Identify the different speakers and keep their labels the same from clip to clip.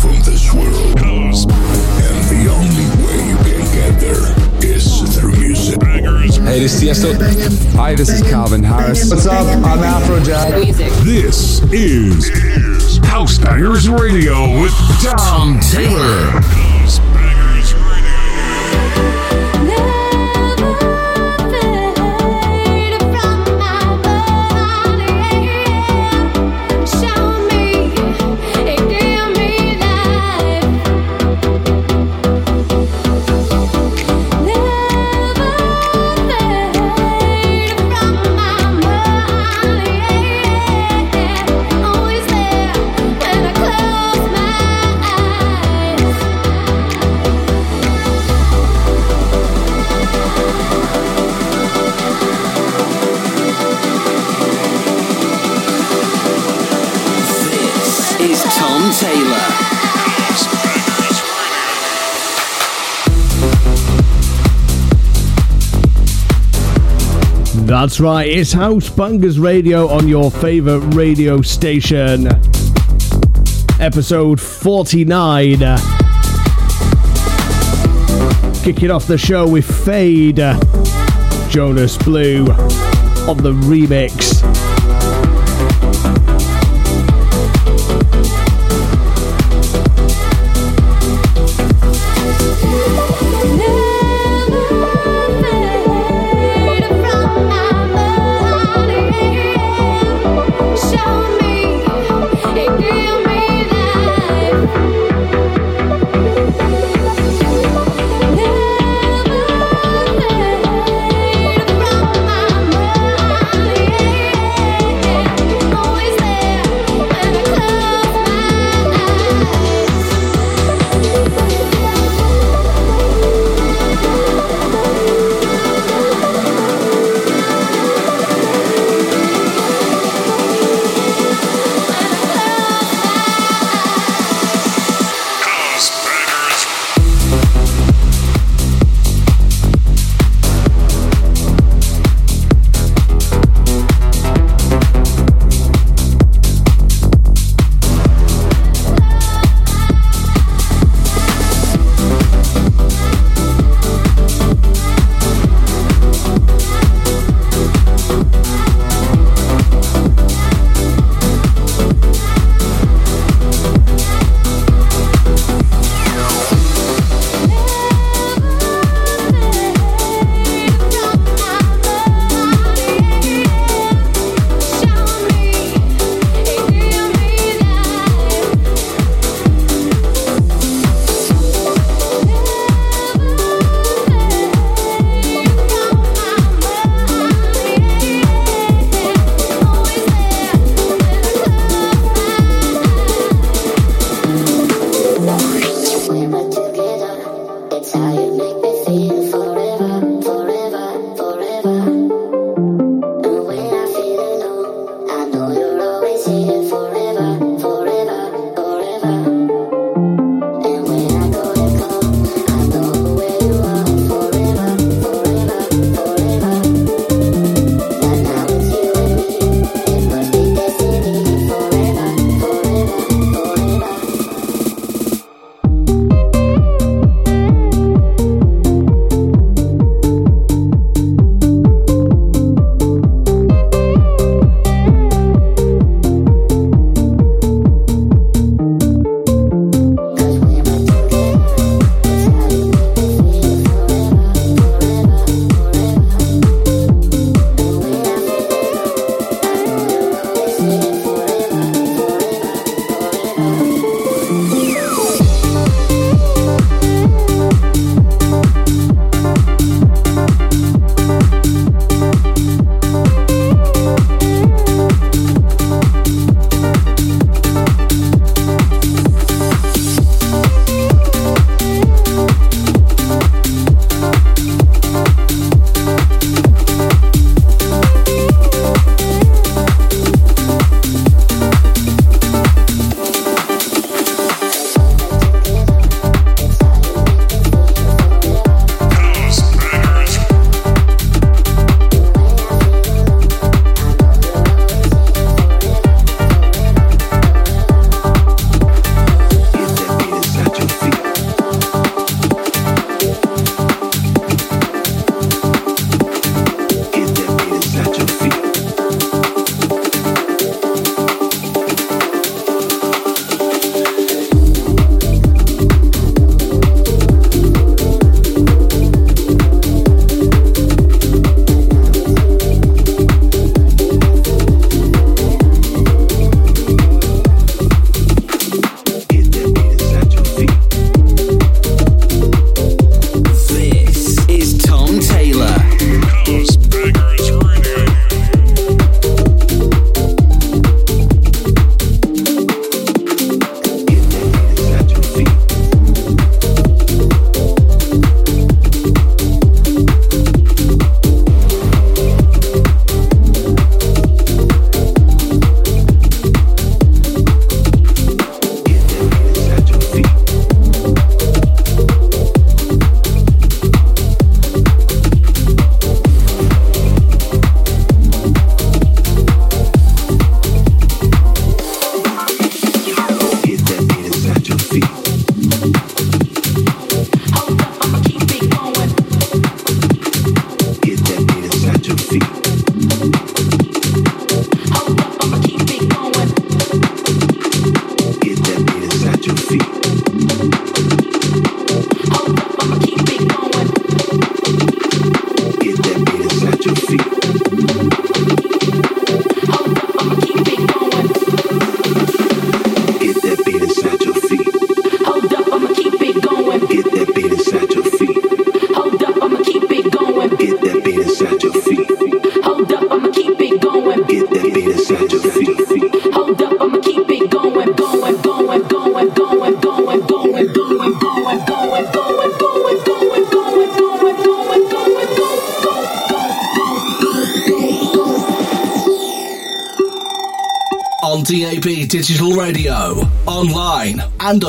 Speaker 1: from this world. And the only way you can get there is through music.
Speaker 2: Hey, this is Tiesto.
Speaker 3: Hi, this is Calvin Harris.
Speaker 4: What's up? I'm Afrojack.
Speaker 5: Music.
Speaker 1: This is House Bangers Radio with Tom Taylor.
Speaker 6: That's right, it's House Bangers Radio on your favourite radio station. Episode 49. Kicking off the show with Fade, Jonas Blue on the remix.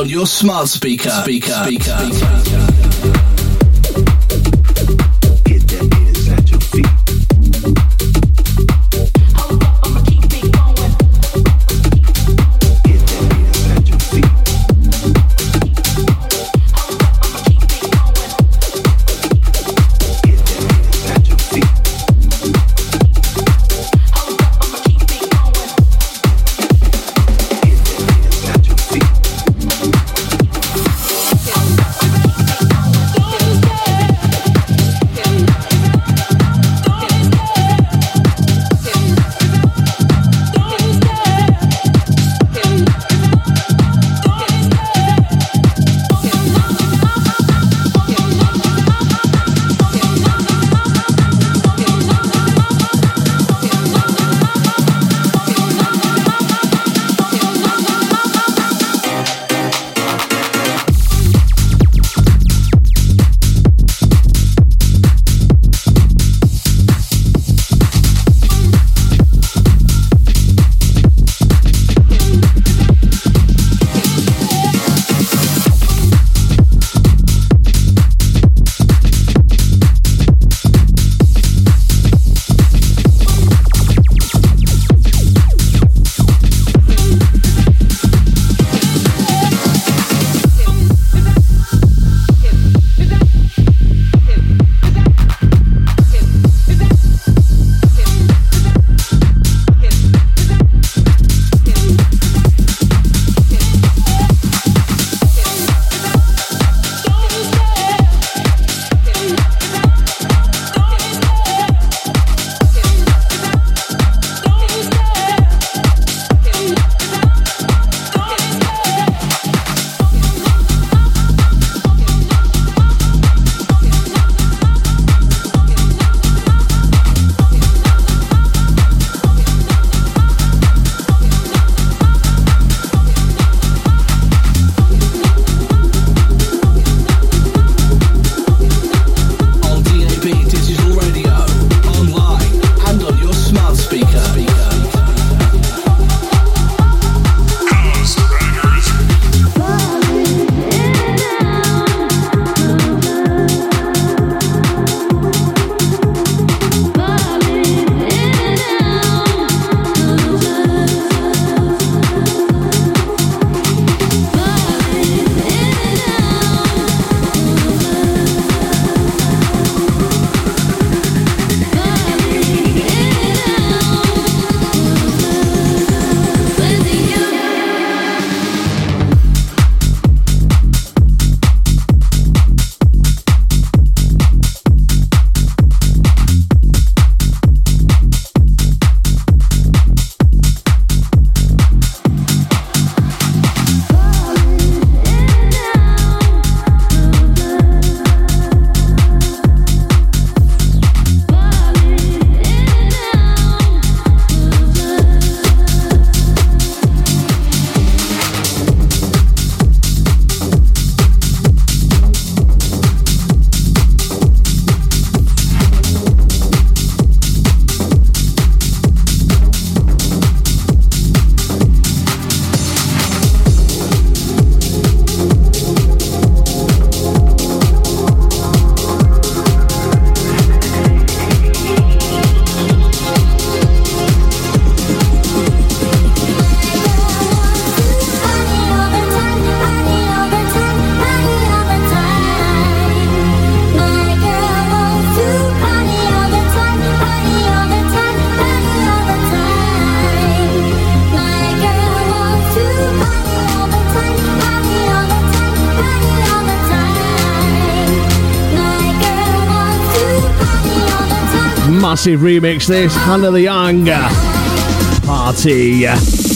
Speaker 1: Your smart speaker. Speaker. Speaker. speaker.
Speaker 6: Massive remix this Hannah the Young Party.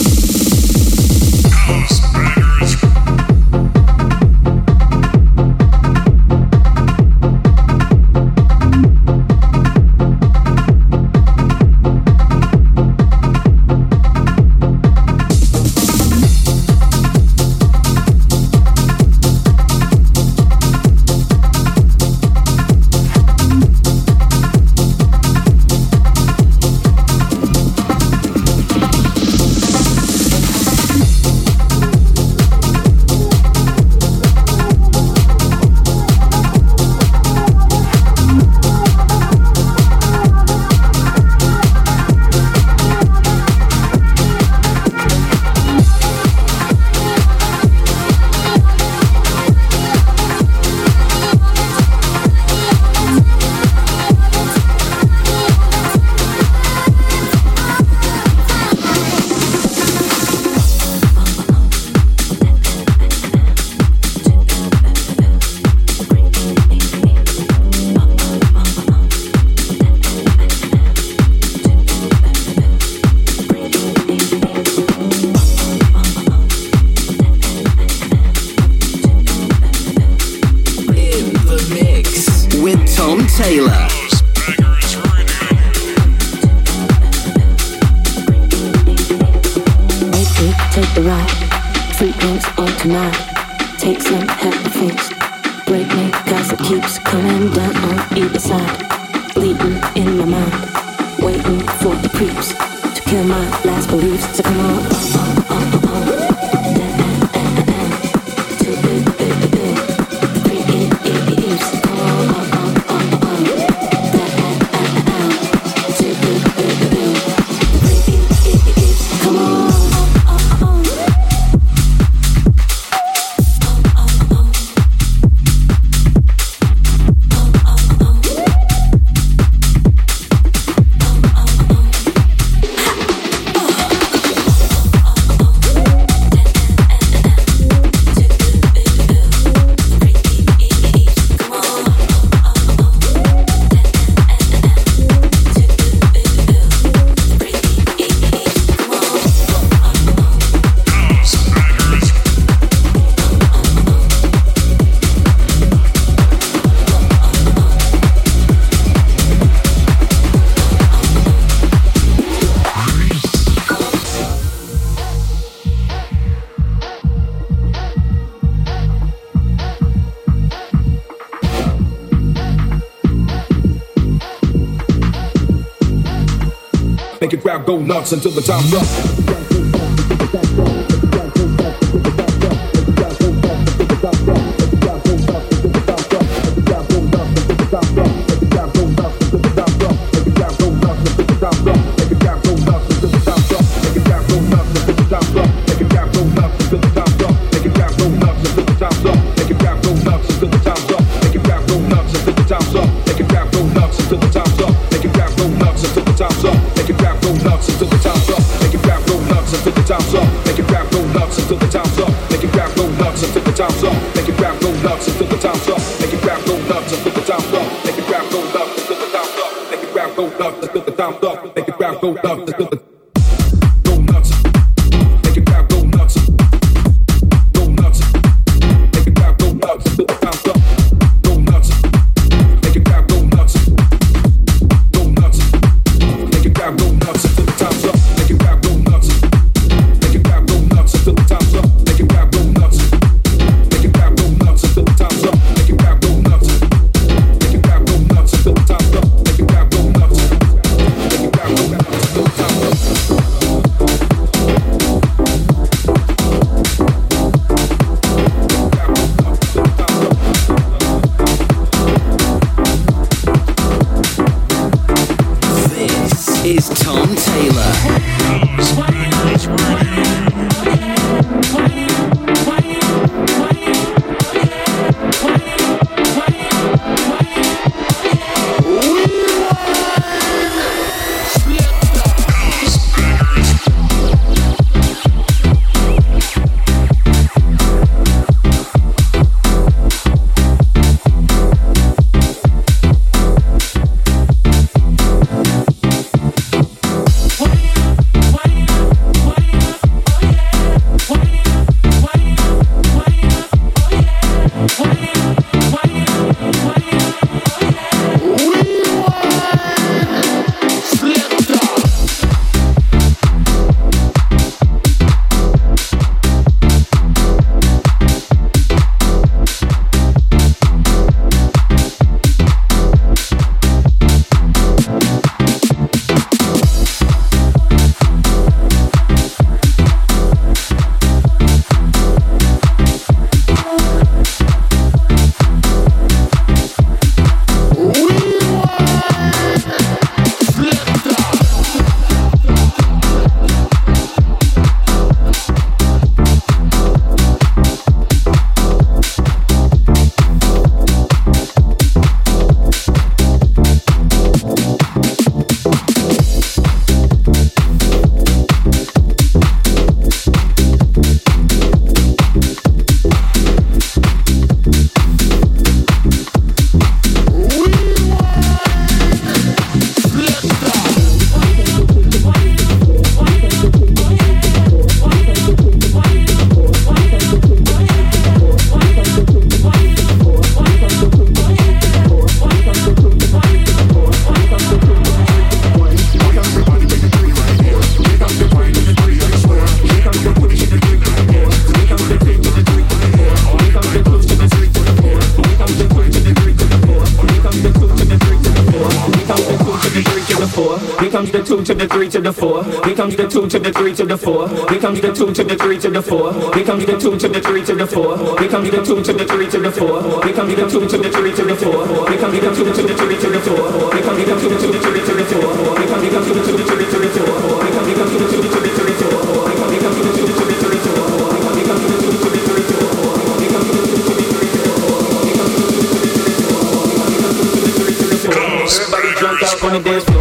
Speaker 7: Take the ride, frequency on tonight. Take some happy face. Break me, cause it keeps coming down on either side. Bleeding in my mind, waiting for the creeps to kill my last beliefs. So come on.
Speaker 8: go nuts until the time's up.
Speaker 9: the four. Here comes the two to the three to the four. Here comes the two to the three to the four. Here comes the two to the three to the four. Here comes the two to the three to the four. Here comes the two to the three to the four. Here comes the two to the three to the four. Here comes the two to the three to the four. Here comes the two to the three to the four. Here comes the two to the three to the four. Here comes the two to the three to the four. Here comes the two to the three to the four. Here comes the two to the three to the four. Here comes the two to the three to the four. Everybody drunk out on the dance.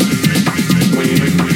Speaker 9: When you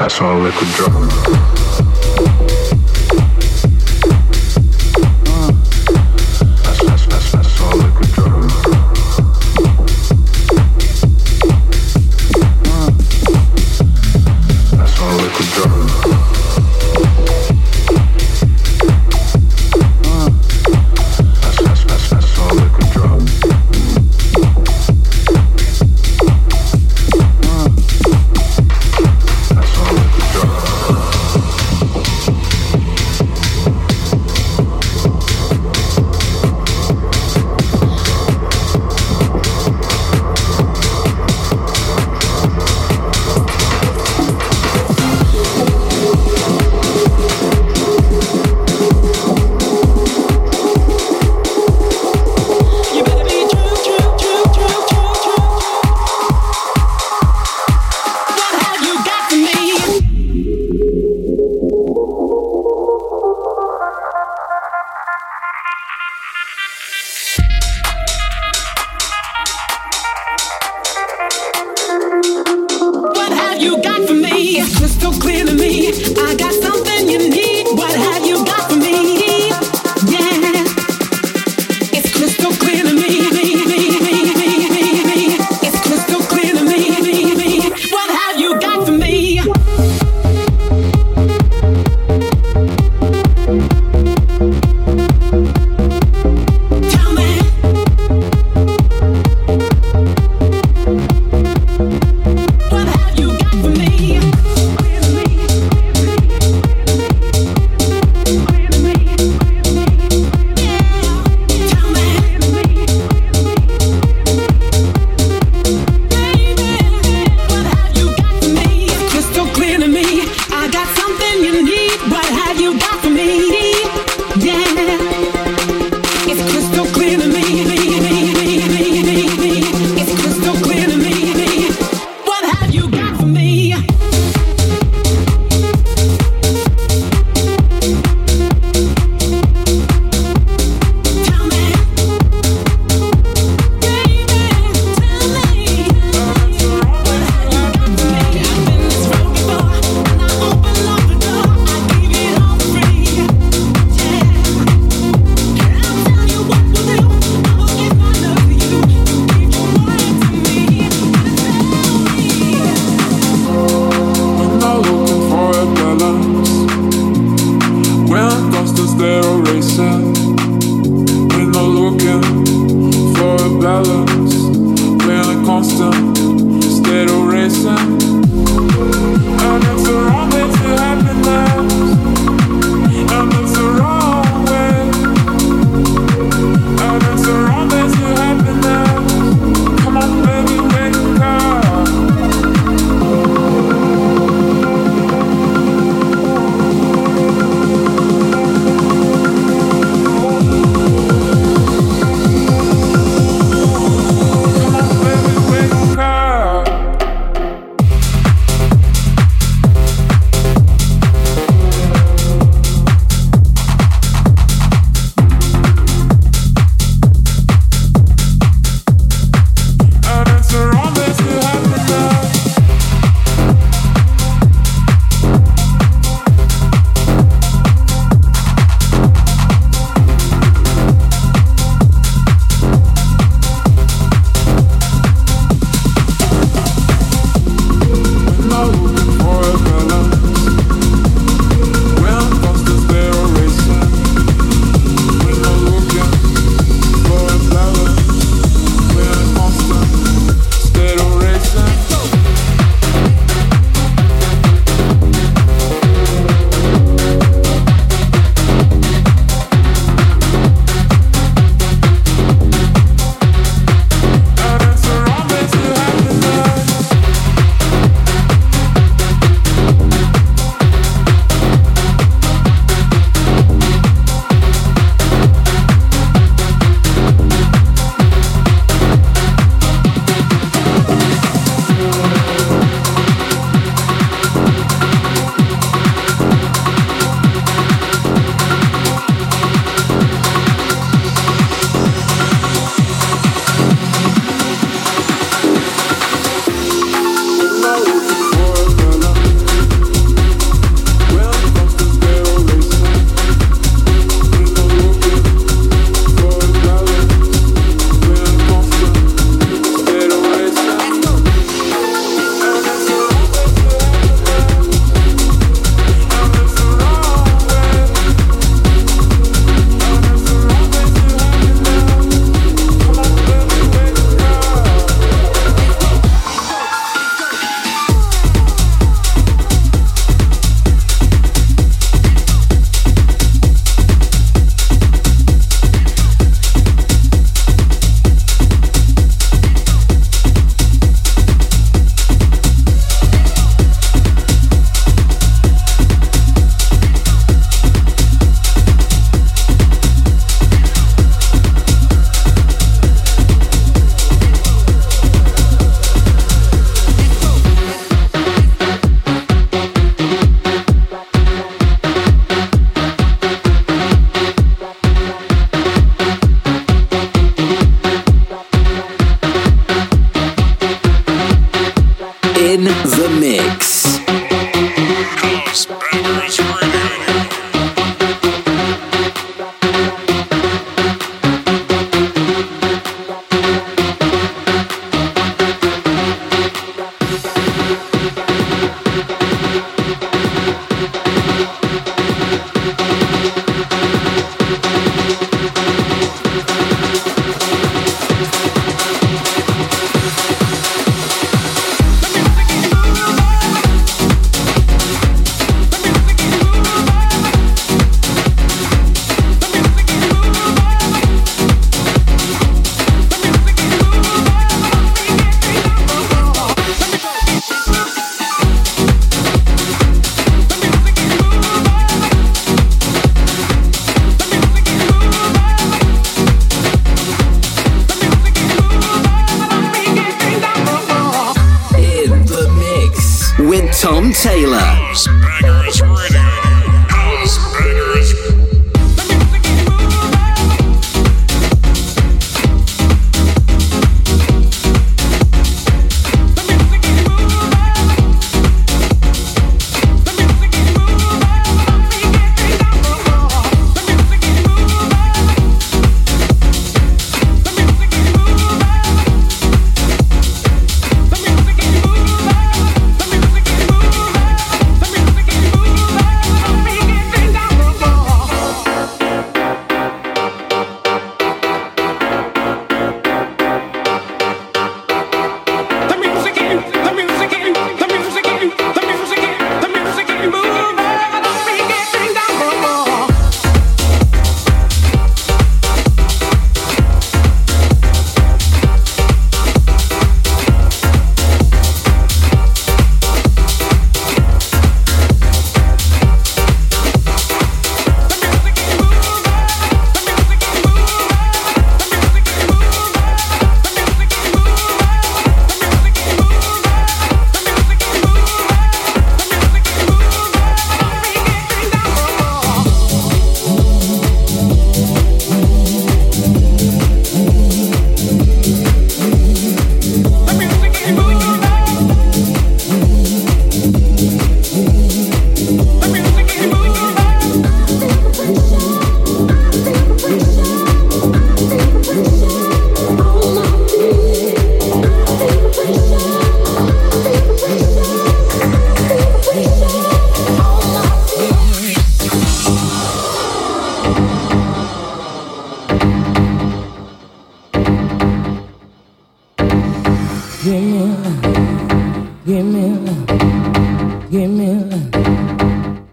Speaker 8: that's all they could drop.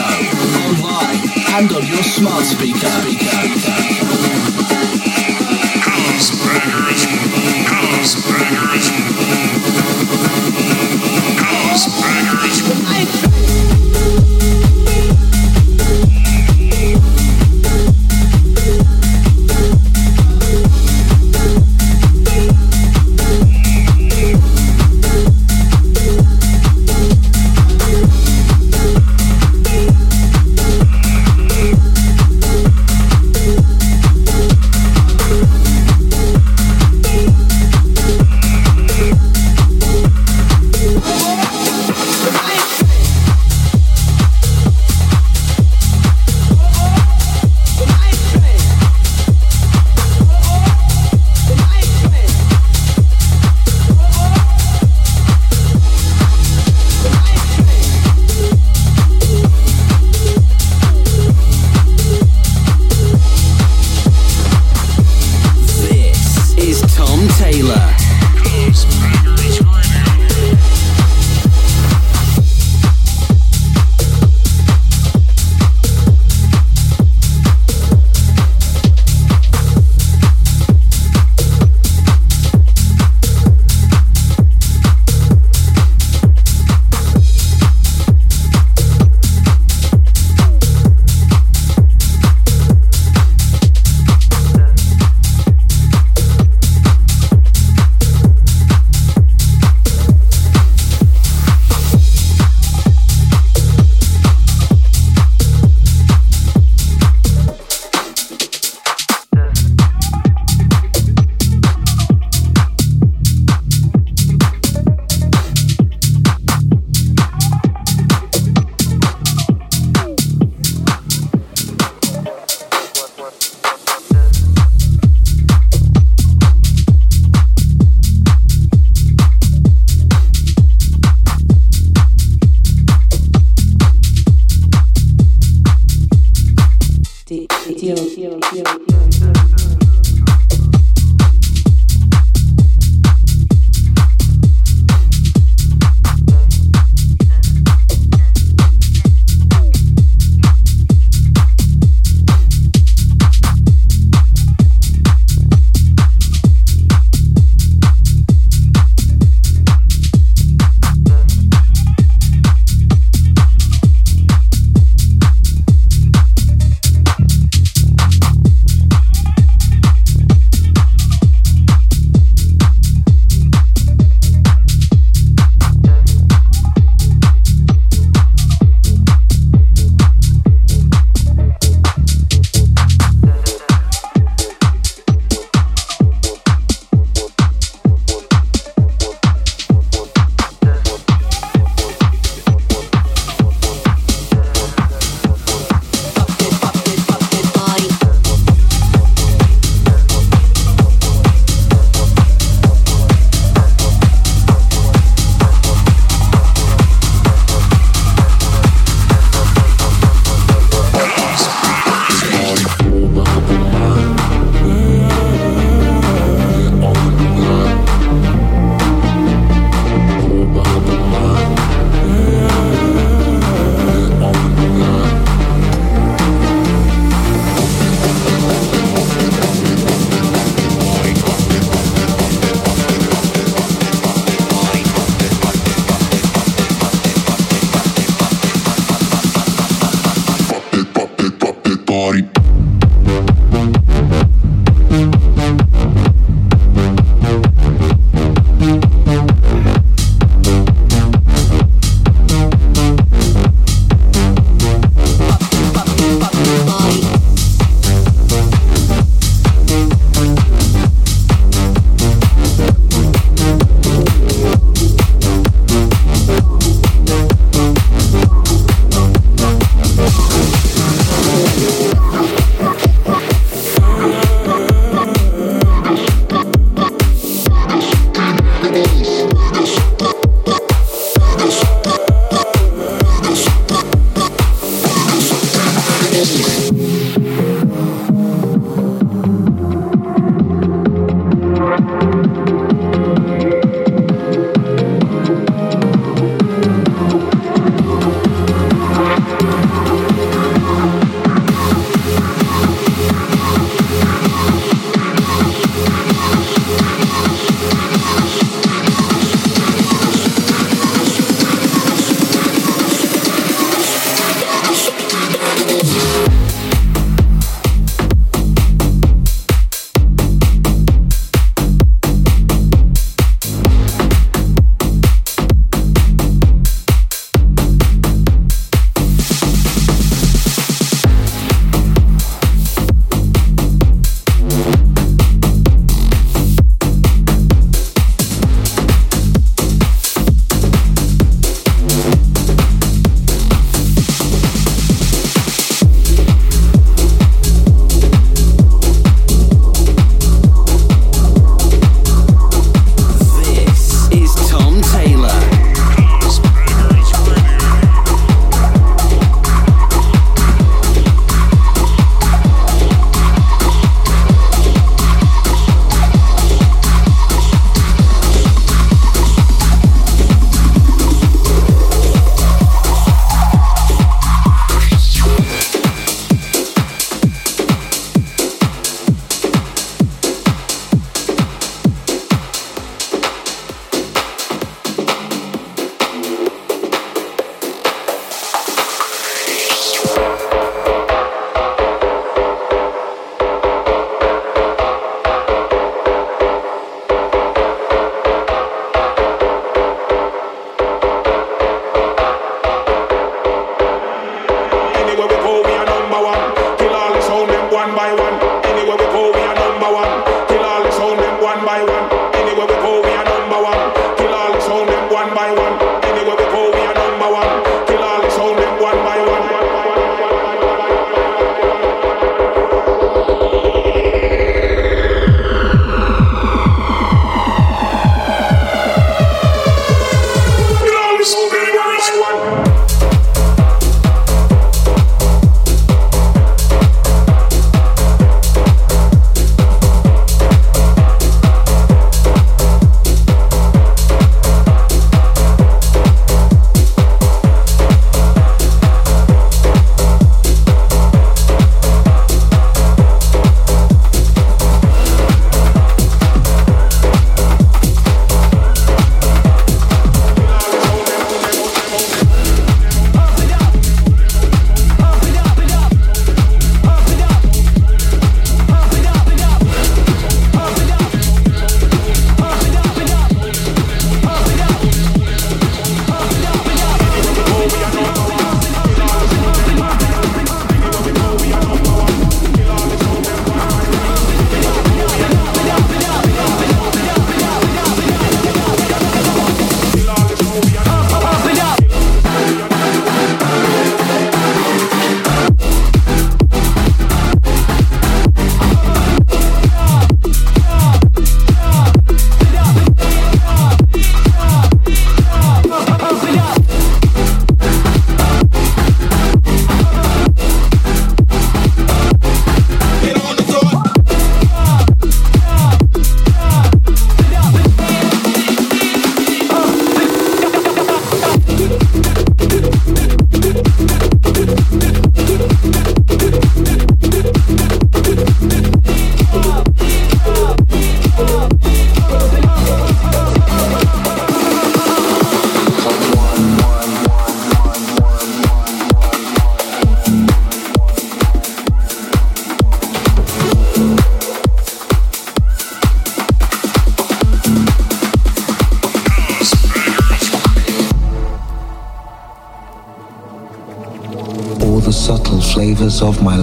Speaker 7: radio, online, and on your smart
Speaker 10: speaker.
Speaker 11: House Bangers.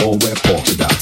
Speaker 8: All polka dots.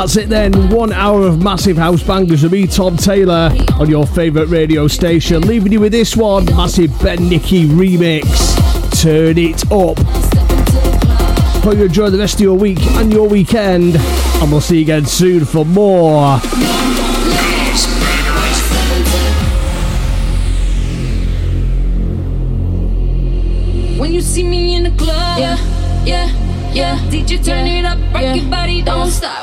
Speaker 6: That's it then. One hour of massive house bangers with me, Tom Taylor, on your favourite radio station. Leaving you with this one massive Ben Nicky remix. Turn it up.
Speaker 7: step into the club.
Speaker 6: Hope you enjoy the rest of your week and your weekend. And we'll see you again soon for more.
Speaker 7: When you see me in the club, yeah, yeah, yeah. DJ turn it up, rock your body, don't stop.